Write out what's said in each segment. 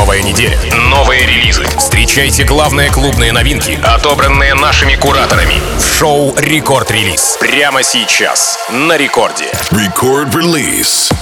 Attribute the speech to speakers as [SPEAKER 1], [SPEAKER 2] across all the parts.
[SPEAKER 1] Новая неделя, новые релизы. Встречайте главные клубные новинки, отобранные нашими кураторами. В шоу «Рекорд Релиз». Прямо сейчас. На рекорде.
[SPEAKER 2] Record Release.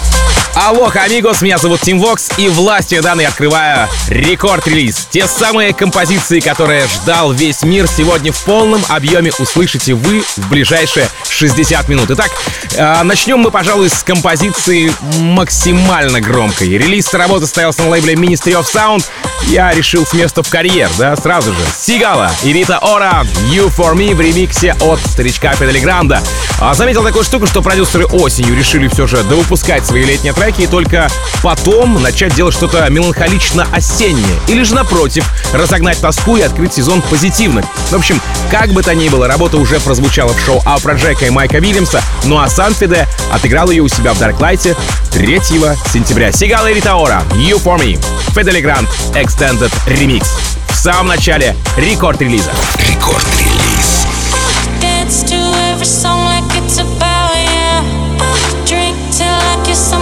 [SPEAKER 3] Алло, амигос, меня зовут Тим Вокс, и властью данной открываю рекорд-релиз. Те самые композиции, которые ждал весь мир, сегодня в полном объеме услышите вы в ближайшие 60 минут. Итак, э, начнем мы, пожалуй, с композиции максимально громкой. Релиз работы состоялся на лейбле Ministry of Sound. Я решил с места в карьер, да, сразу же. Сигала и Рита Ора «You For Me» в ремиксе от старичка Педали Гранда. А, заметил такую штуку, что продюсеры осенью решили все же довыпускать свои летние треки и только потом начать делать что-то меланхолично-осеннее. Или же напротив, разогнать тоску и открыть сезон позитивных. В общем, как бы то ни было, работа уже прозвучала в шоу Афро Джека и Майка Вильямса, ну а Санфиде отыграл ее у себя в Дарклайте 3 сентября. Сигала и Ритаора «You For Me» Федели Грант Extended Remix. В самом начале рекорд-релиза.
[SPEAKER 2] Рекорд-релиз.
[SPEAKER 4] Dance to every song like it's about you. Drink till I kiss someone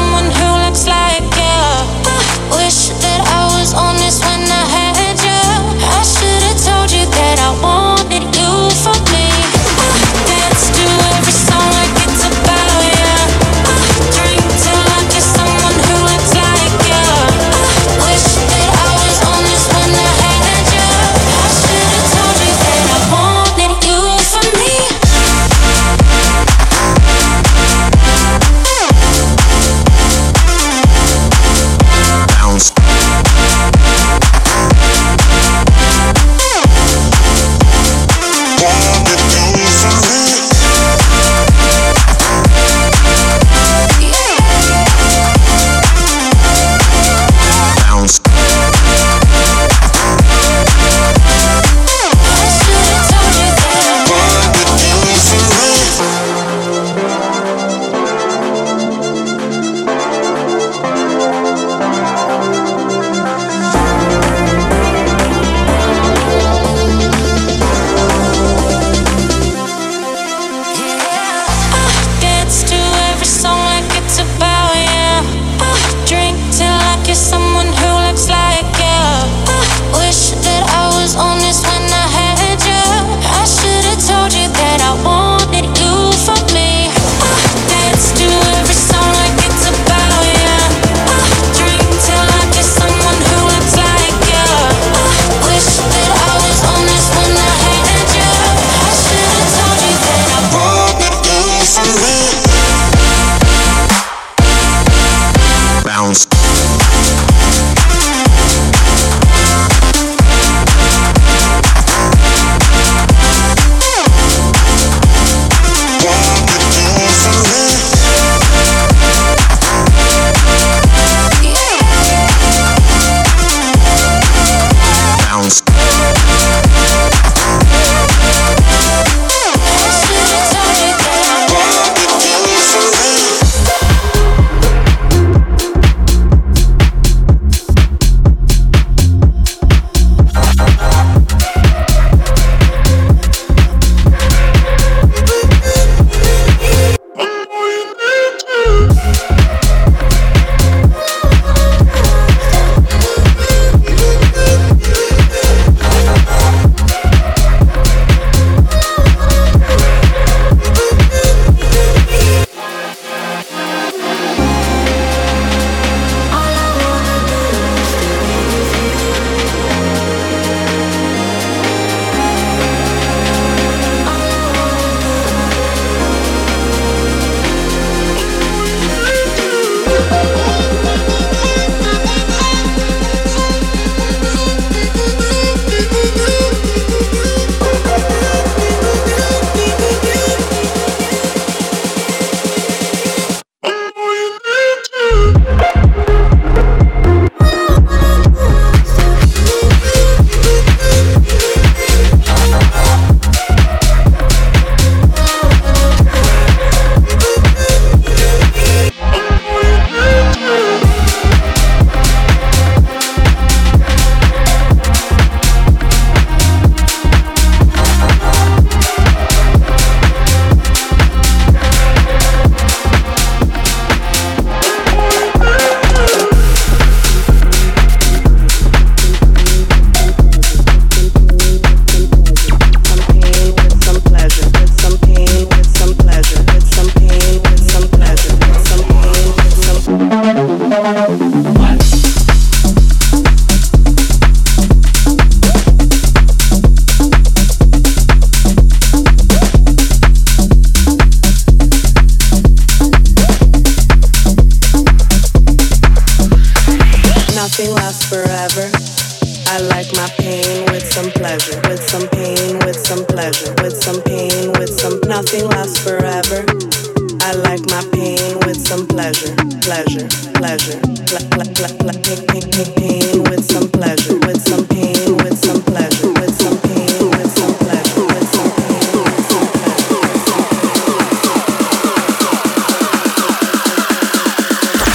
[SPEAKER 4] like
[SPEAKER 5] my pain with some pleasure, pleasure, pleasure. Pl- pl- pl- pl- pl- pain with some pleasure, with some pain, with some pleasure, with some pain, with some pleasure, with some pain.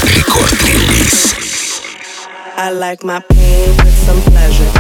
[SPEAKER 2] Record release.
[SPEAKER 5] I like my pain with some pleasure.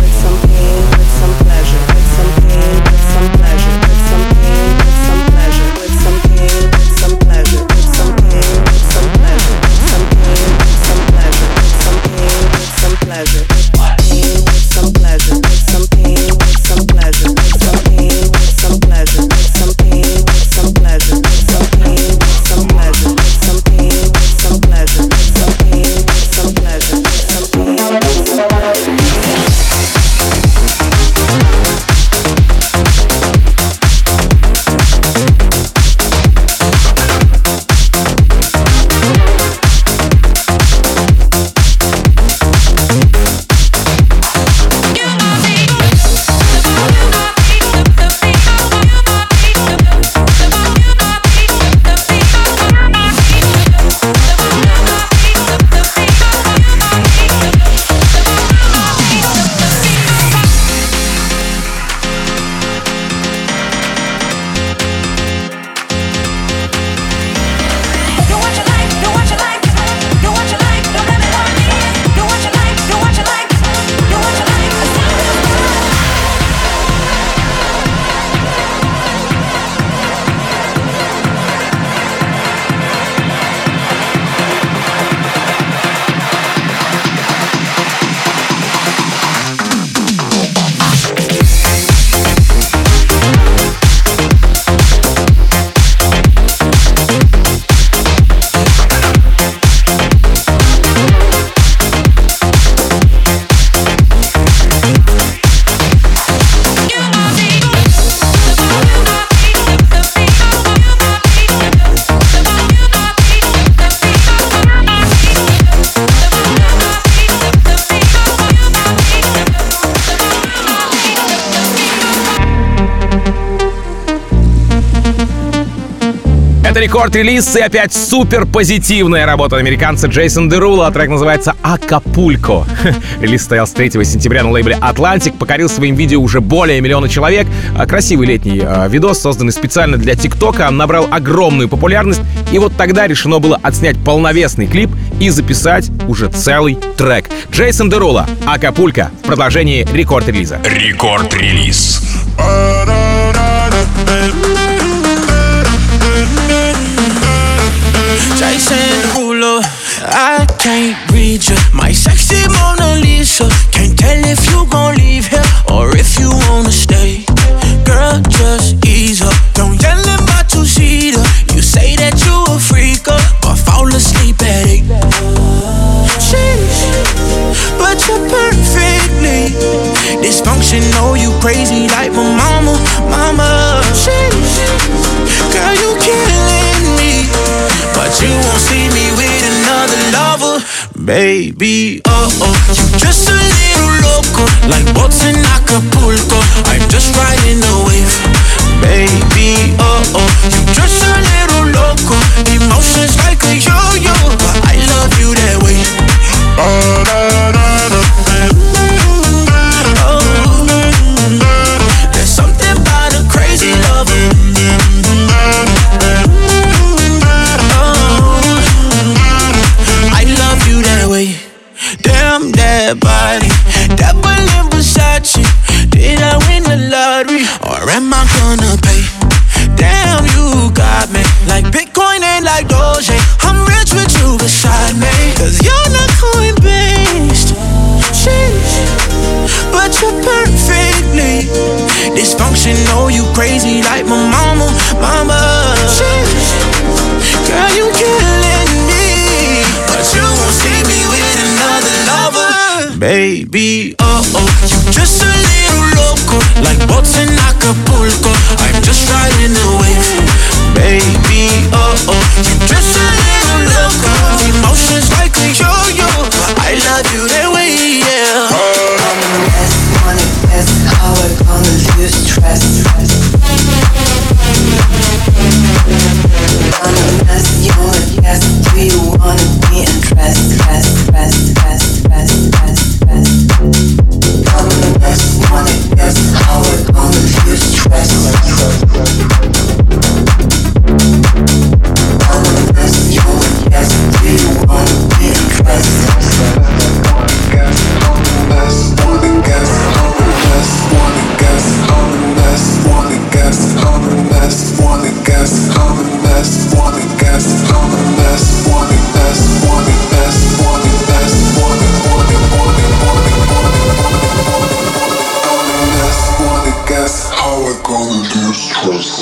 [SPEAKER 3] Record Release и опять супер позитивная работа американца Jason Derulo. Трек называется «Acapulco». Релиз состоялся 3 сентября на лейбле «Atlantic», покорил своим видео уже более миллиона человек. А, Красивый летний а, видос, созданный специально для ТикТока, набрал огромную популярность. И вот тогда решено было отснять полновесный клип и записать уже целый трек. Jason Derulo «Acapulco» в продолжении рекорд-релиза.
[SPEAKER 6] Record Release.
[SPEAKER 7] Jason Derulo. I can't read you. My sexy Mona Lisa. Can't tell if you gon' leave here or if you wanna stay. Girl, just ease up. Don't yell in my two seater. You say that you a freaker, but fall asleep at eight. Sheesh, but you're perfectly dysfunctional. You crazy like my mama, mama. Sheesh, girl, you killing. But you won't see me with another lover, baby. Oh oh, you just a little loco, like boats in Acapulco. I'm just riding the wave, baby. Oh oh, you just a little loco, emotions like a yo-yo, but
[SPEAKER 3] close.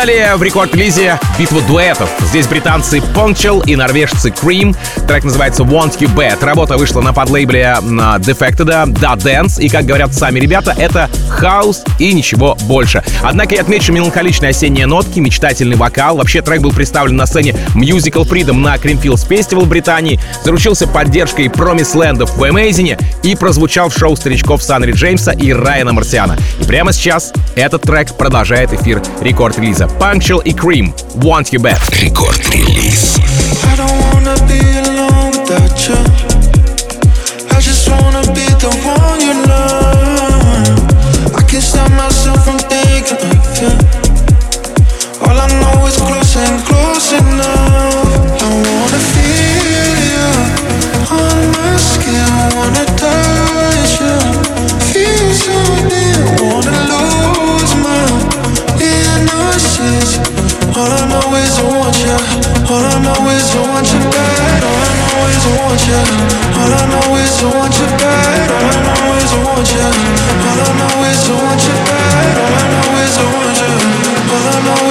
[SPEAKER 3] Далее в рекорд-лизе битва дуэтов. Здесь британцы Ponchel и норвежцы Cream. Трек называется Want You Bad. Работа вышла на подлейбле на Defected, Da Dance. И, как говорят сами ребята, это хаос и ничего больше. Однако я отмечу меланхоличные осенние нотки, мечтательный вокал. Вообще трек был представлен на сцене Musical Freedom на Creamfields Festival в Британии, заручился поддержкой Promise Land в Amazing и прозвучал в шоу старичков Санри Джеймса и Райана Марсиана. И прямо сейчас этот трек продолжает эфир рекорд-релиза. Punctual и Cream Want You Back.
[SPEAKER 2] Рекорд-релиз.
[SPEAKER 8] I don't wanna be alone without you. I just wanna be the one you love. I can't stop myself from thinking of you. All I know is close and close enough. All I know is I want you. All I know is I want you back. All I know is I want you. All I know is I want you back. All I know is I want you. All I know is I want you back. All I know is I want you. All I know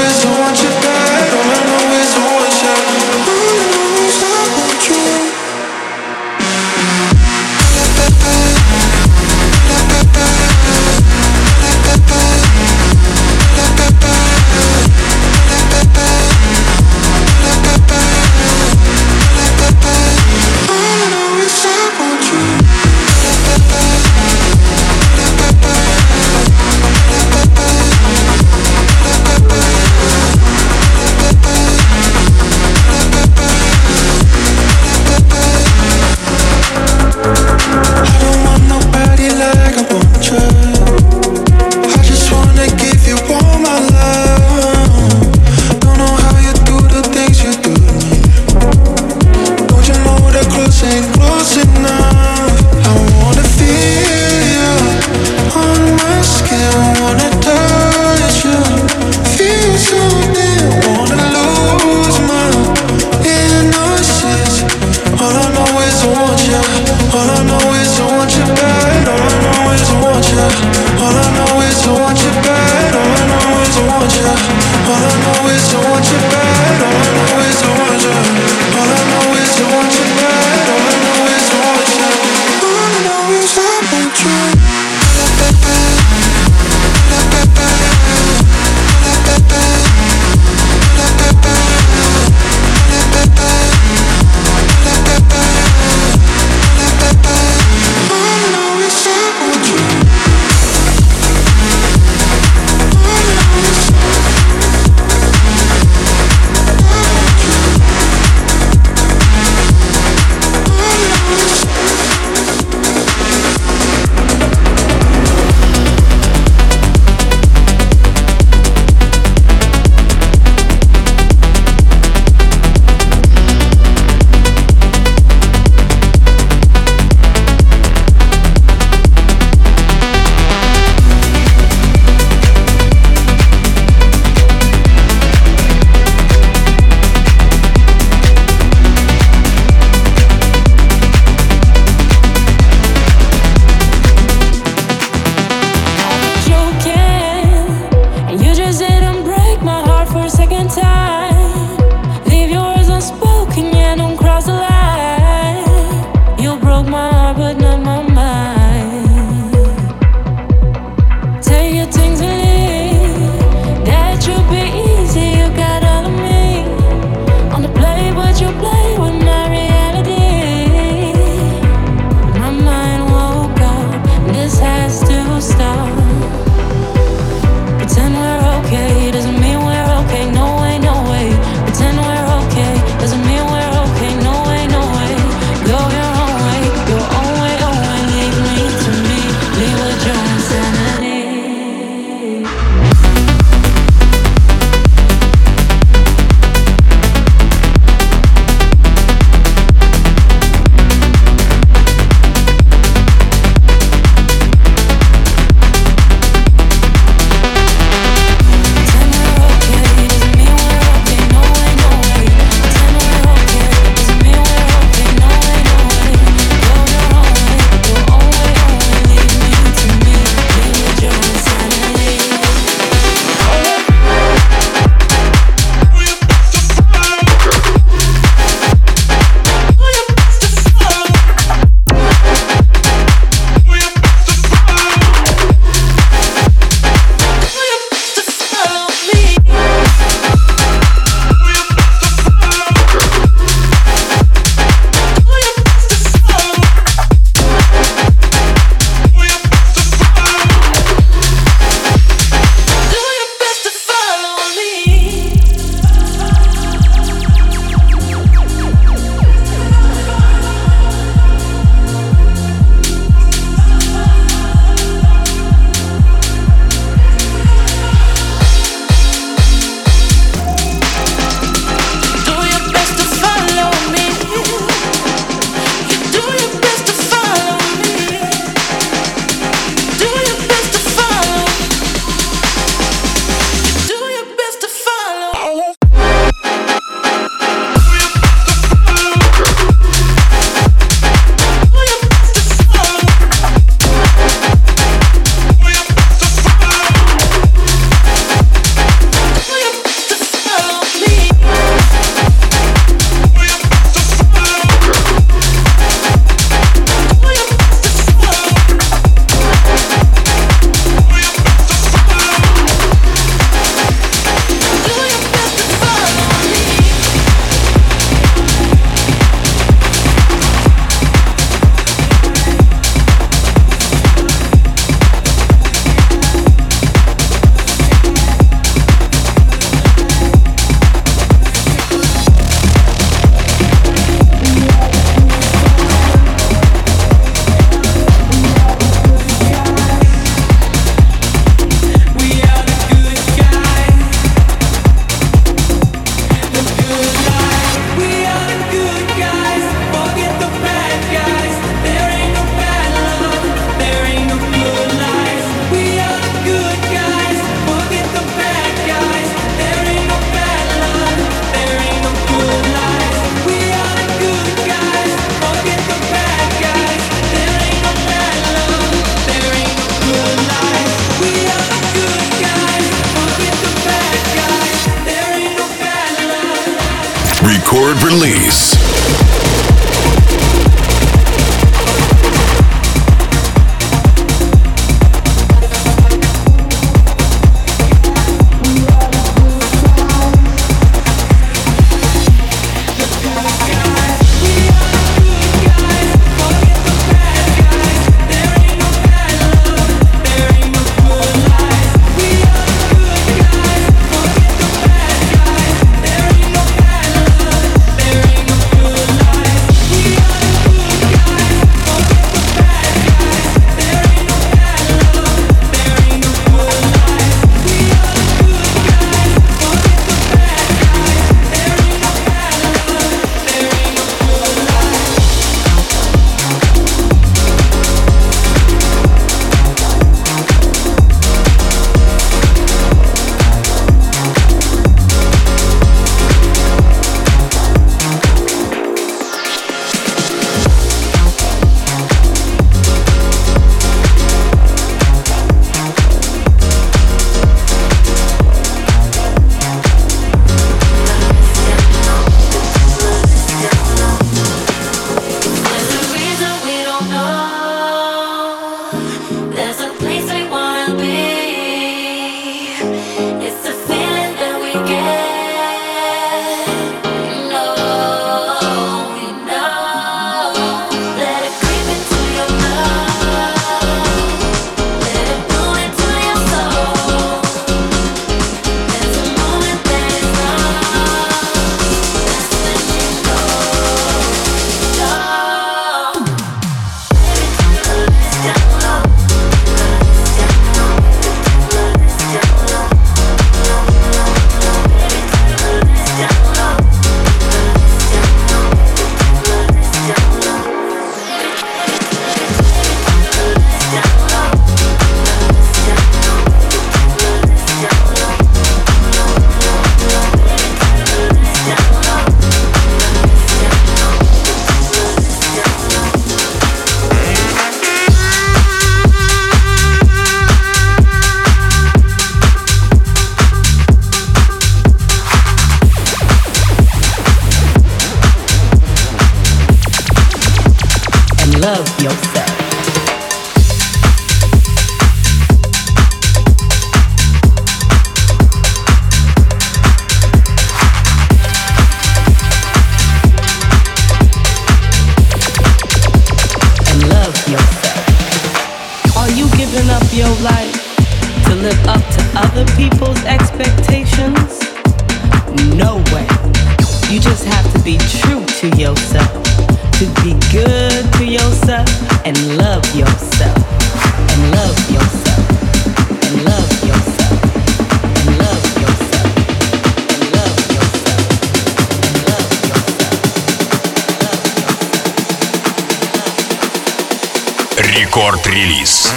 [SPEAKER 9] Рекорд-релиз.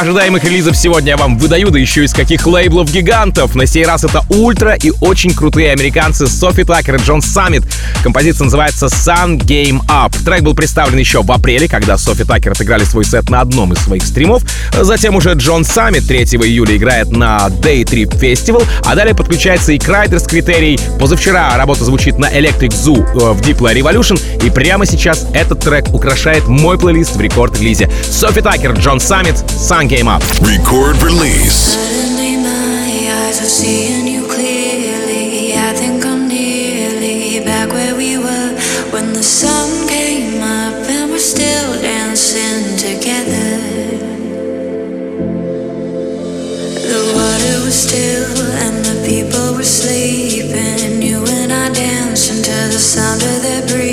[SPEAKER 3] Ожидаемых релизов сегодня я вам выдаю, да еще из каких лейблов гигантов. На сей раз это ультра и очень крутые американцы Sofi Tukker и John Summit. Композиция называется Sun Came Up. Трек был представлен еще в апреле, когда Sofi Tukker отыграли свой сет на одном из своих стримов. Затем уже John Summit 3 июля играет на Day Trip Festival, а далее подключается и Kryder с Kryteria. Позавчера работа звучит на Electric Zoo э, в Diplo Revolution, и прямо сейчас этот трек украшает мой плейлист в рекорд-релизе. Sofi Tukker, John Summit, Sun Came Up.
[SPEAKER 2] Record release.
[SPEAKER 4] Suddenly my eyes are seeing you clearly. People were sleeping. You and I danced into the sound of their breathing.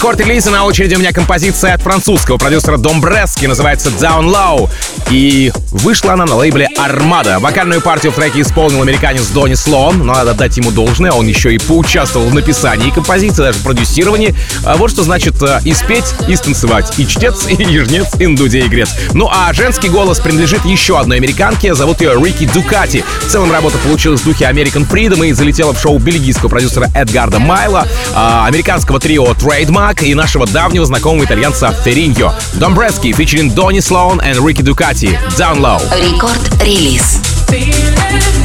[SPEAKER 3] Это рекорд-релиз, и на очереди у меня композиция от французского продюсера Домбрески, называется Down Low. И вышла она на лейбле Armada. Вокальную партию в треке исполнил американец Донни Слоун, но надо дать ему должное, он еще и поучаствовал в написании композиции, даже в продюсировании. А вот что значит э, и спеть, и станцевать. И чтец, и ежнец, и и грец. Ну а женский голос принадлежит еще одной американке, зовут ее Рики Дукати. В целом работа получилась в духе American Freedom и залетела в шоу бельгийского продюсера Эдгарда Майла, э, американского трио Trademark и нашего давнего знакомого итальянца Фериньо. Домбрески, featuring Донни Слоун и Рики Дукати. Down Low.
[SPEAKER 10] Рекорд-релиз.
[SPEAKER 4] Feel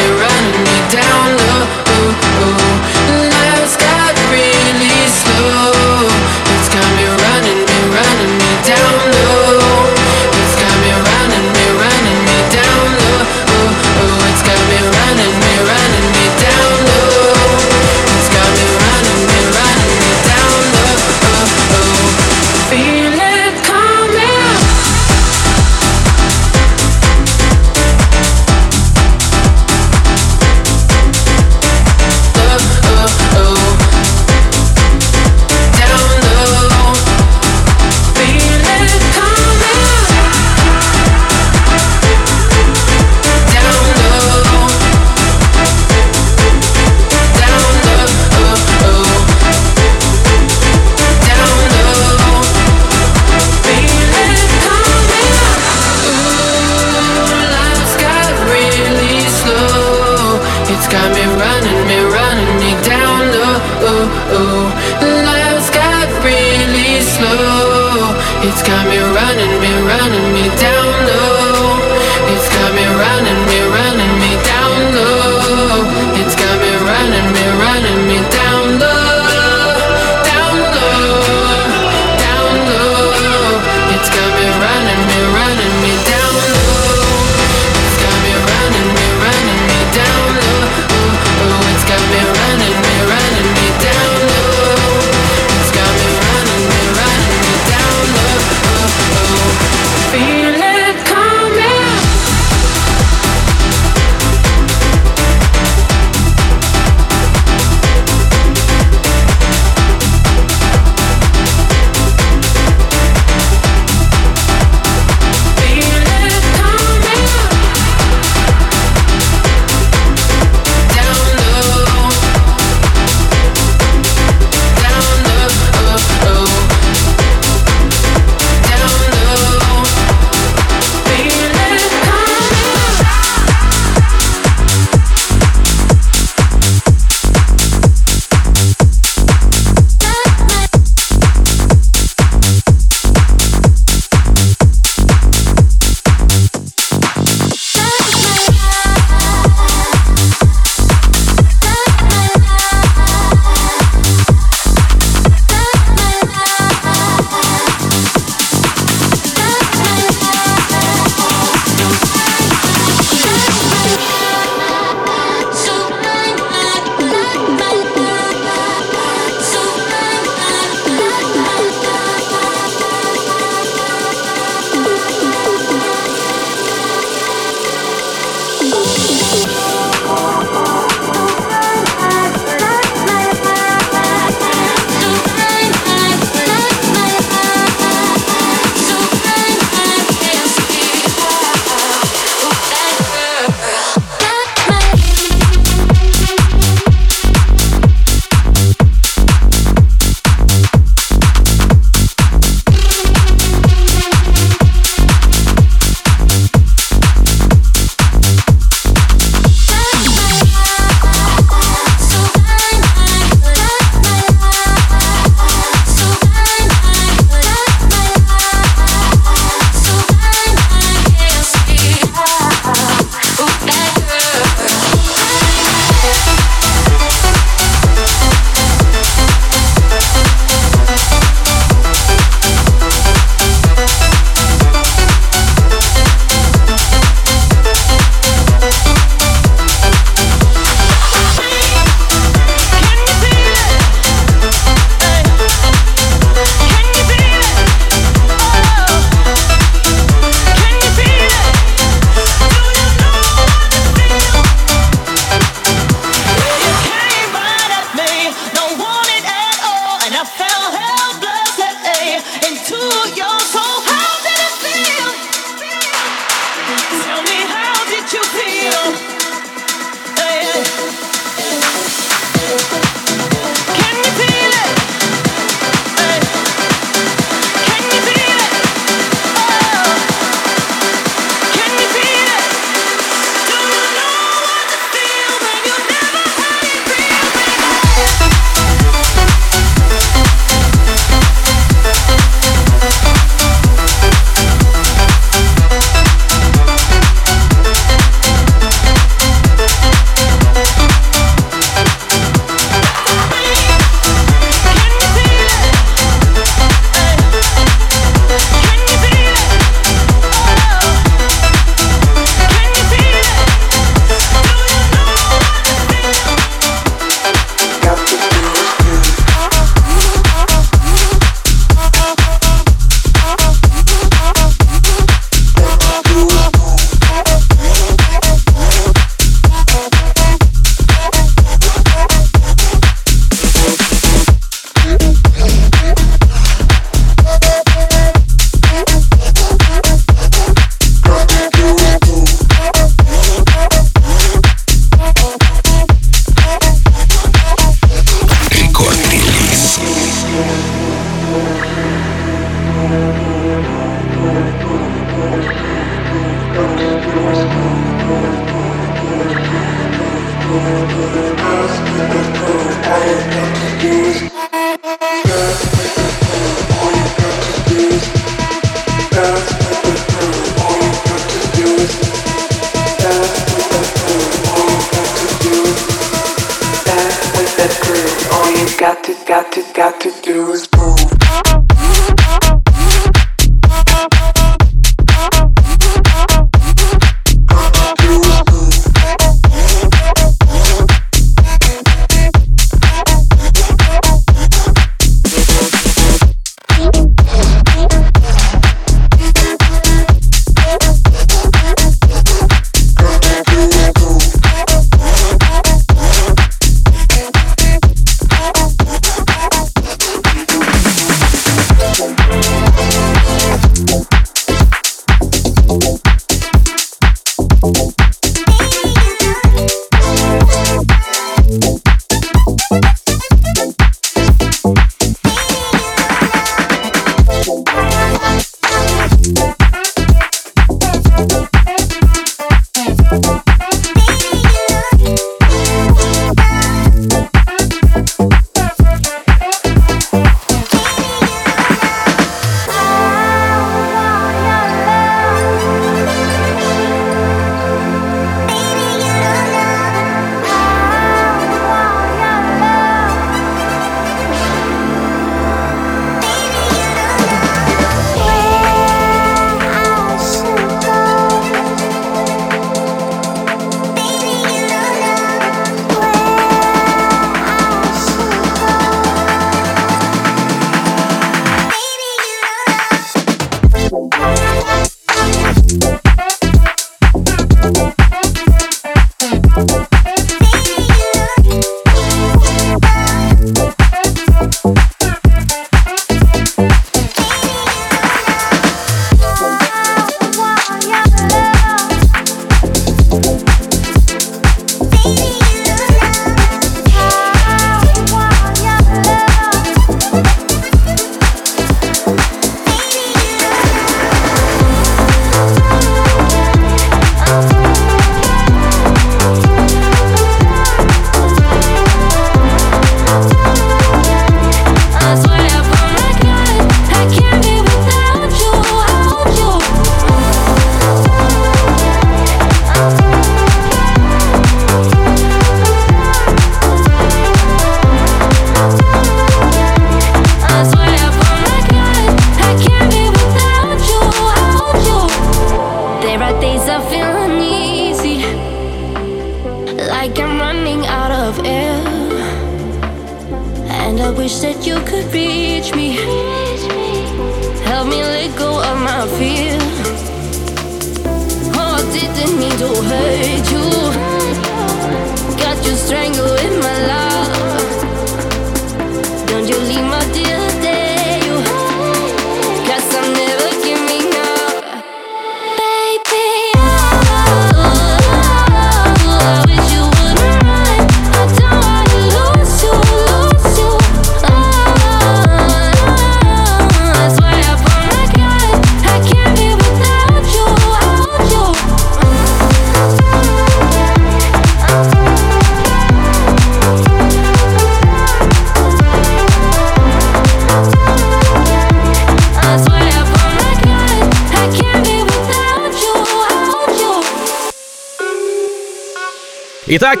[SPEAKER 3] Итак,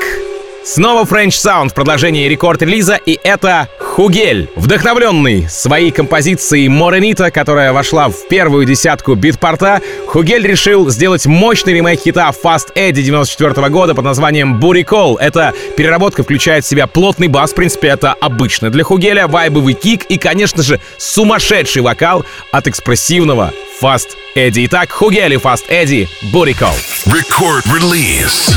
[SPEAKER 3] снова French Sound в продолжении рекорд-релиза, и это Хугель. Вдохновленный своей композицией Моренита, которая вошла в первую десятку битпорта, Хугель решил сделать мощный ремейк хита Fast Eddie 94 года под названием Call. Эта переработка включает в себя плотный бас, в принципе, это обычно для Хугеля, вайбовый кик и, конечно же, сумасшедший вокал от экспрессивного Fast Eddie. Итак, Хугель и Fast Eddie, Call.
[SPEAKER 2] Record release.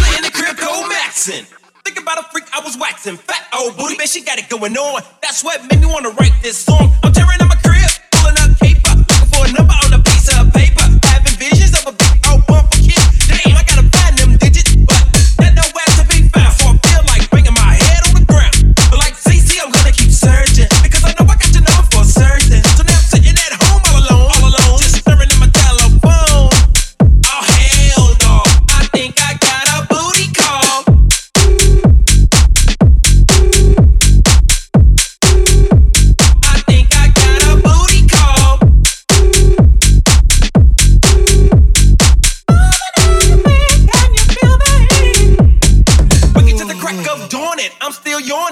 [SPEAKER 11] Waxing. Think about a freak I was waxing. Fat old booty, man, she got it going on. That's what made me wanna write this song. I'm tearing up my crib, pulling up caper, looking for a number on a piece of paper. Having visions of a big old bumper kid.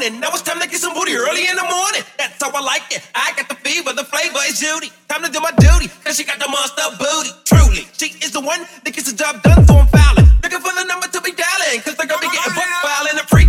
[SPEAKER 11] morning. Now it's time to get some booty early in the morning. That's how I like it. I got the fever, the flavor is Judy. Time to do my duty, cause she got the monster booty. Truly, she is the one that gets the job done, so I'm fouling. Looking for the number to be dialing, cause they're gonna be getting booked in the
[SPEAKER 12] free.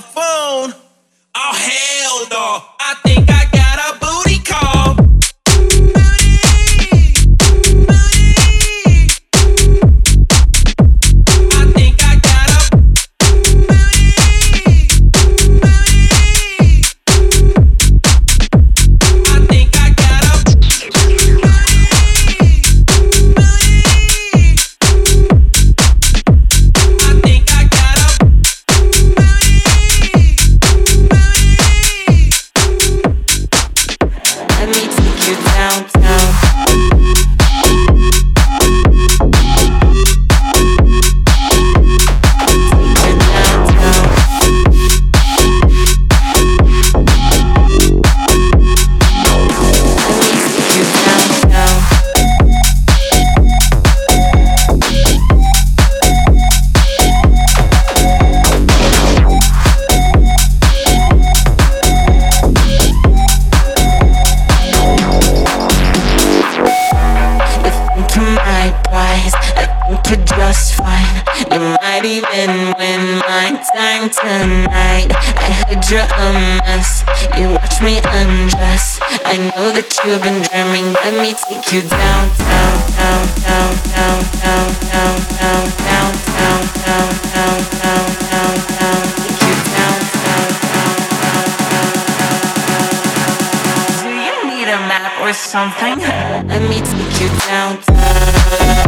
[SPEAKER 12] motherfucker. Might even win my time tonight. I heard you're a mess. You watch me undress. I know that you've been dreaming. Let me take you down, down, down, down, down, down, down, down, down, down, down, down, down, down, down. Take you down, down, down, down, down, down, down. Do you need a map or something? Let me take you downtown. Let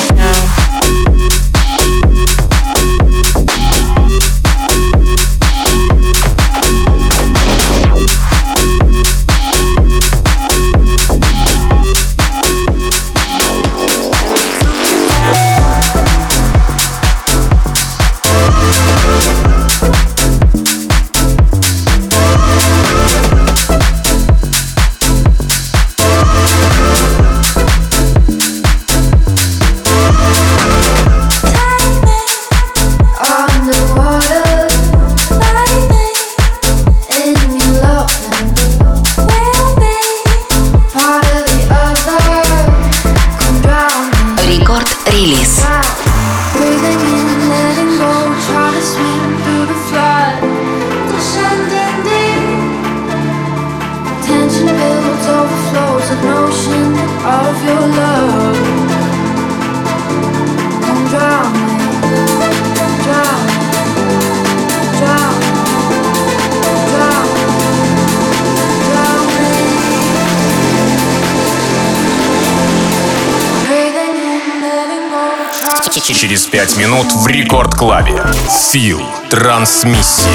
[SPEAKER 3] to
[SPEAKER 6] Через пять минут в Рекорд Клабе. Фил. Трансмиссия.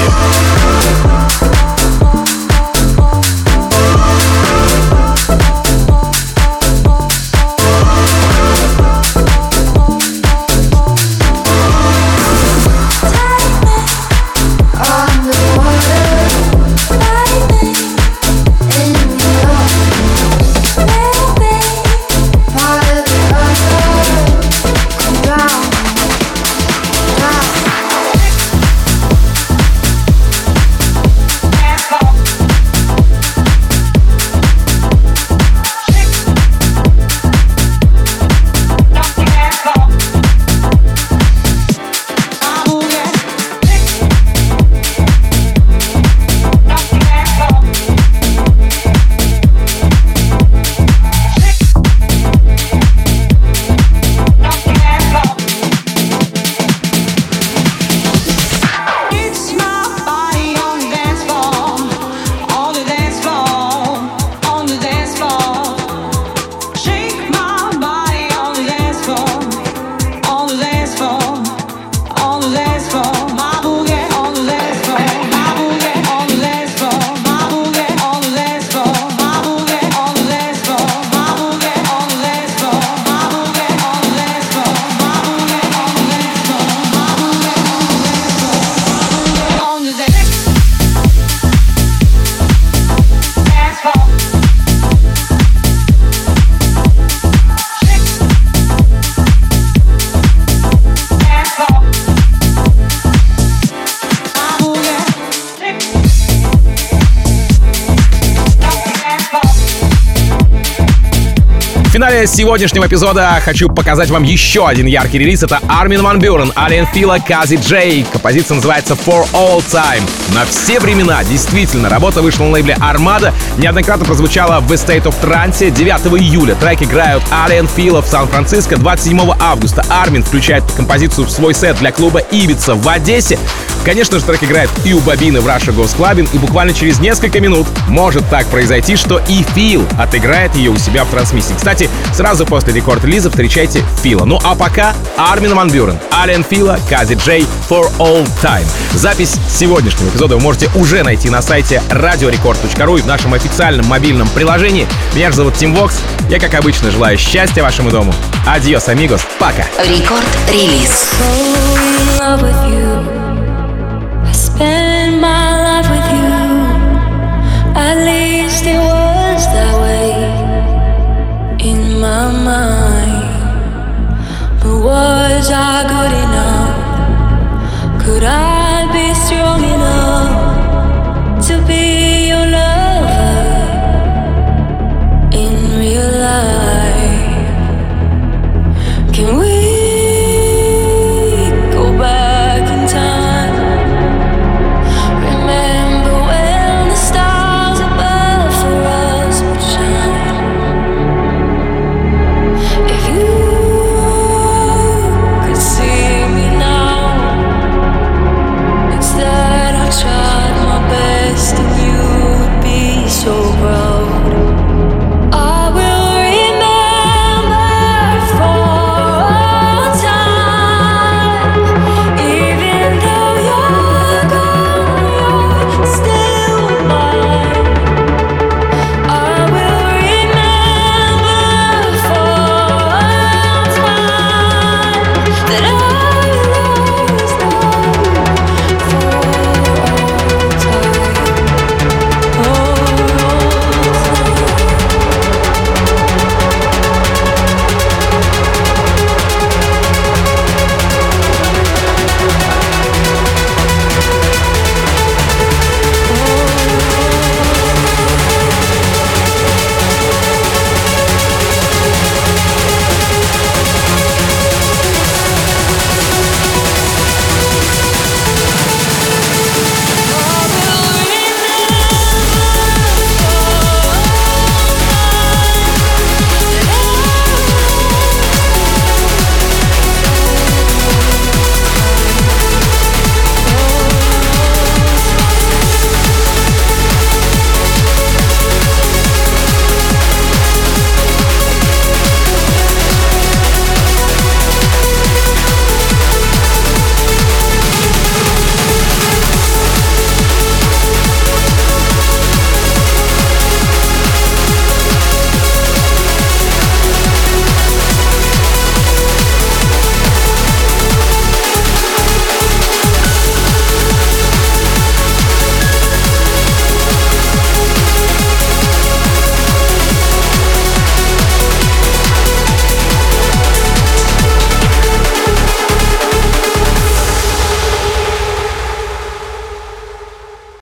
[SPEAKER 3] Финале сегодняшнего эпизода хочу показать вам еще один яркий релиз. Это Армин Ван Бюрен, Алиен Фила, Кази Джей. Композиция называется For All Time. На все времена, действительно, работа вышла на лейбле Армада. Неоднократно прозвучала в State of Trance 9 июля. Трек играют Алиен Фила в Сан-Франциско 27 августа. Армин включает композицию в свой сет для клуба Ибица в Одессе. Конечно же, трек играет и у Бобины в Russia Goes Clubbing, и буквально через несколько минут может так произойти, что и Фил отыграет ее у себя в трансмиссии. Кстати, сразу после рекорд-релиза встречайте Фила. Ну а пока Армин Ван Бюрен, Ален Фила, Кази Джей For All Time. Запись сегодняшнего эпизода вы можете уже найти на сайте radiorecord.ru и в нашем официальном мобильном приложении. Меня же зовут Тим Вокс. Я, как обычно, желаю счастья вашему дому. Adiós, amigos. Пока.
[SPEAKER 4] Record Release. spend my life with you. At least it was that way. my mind. But was I good enough? Could I be strong enough to be your lover in real life? Can we?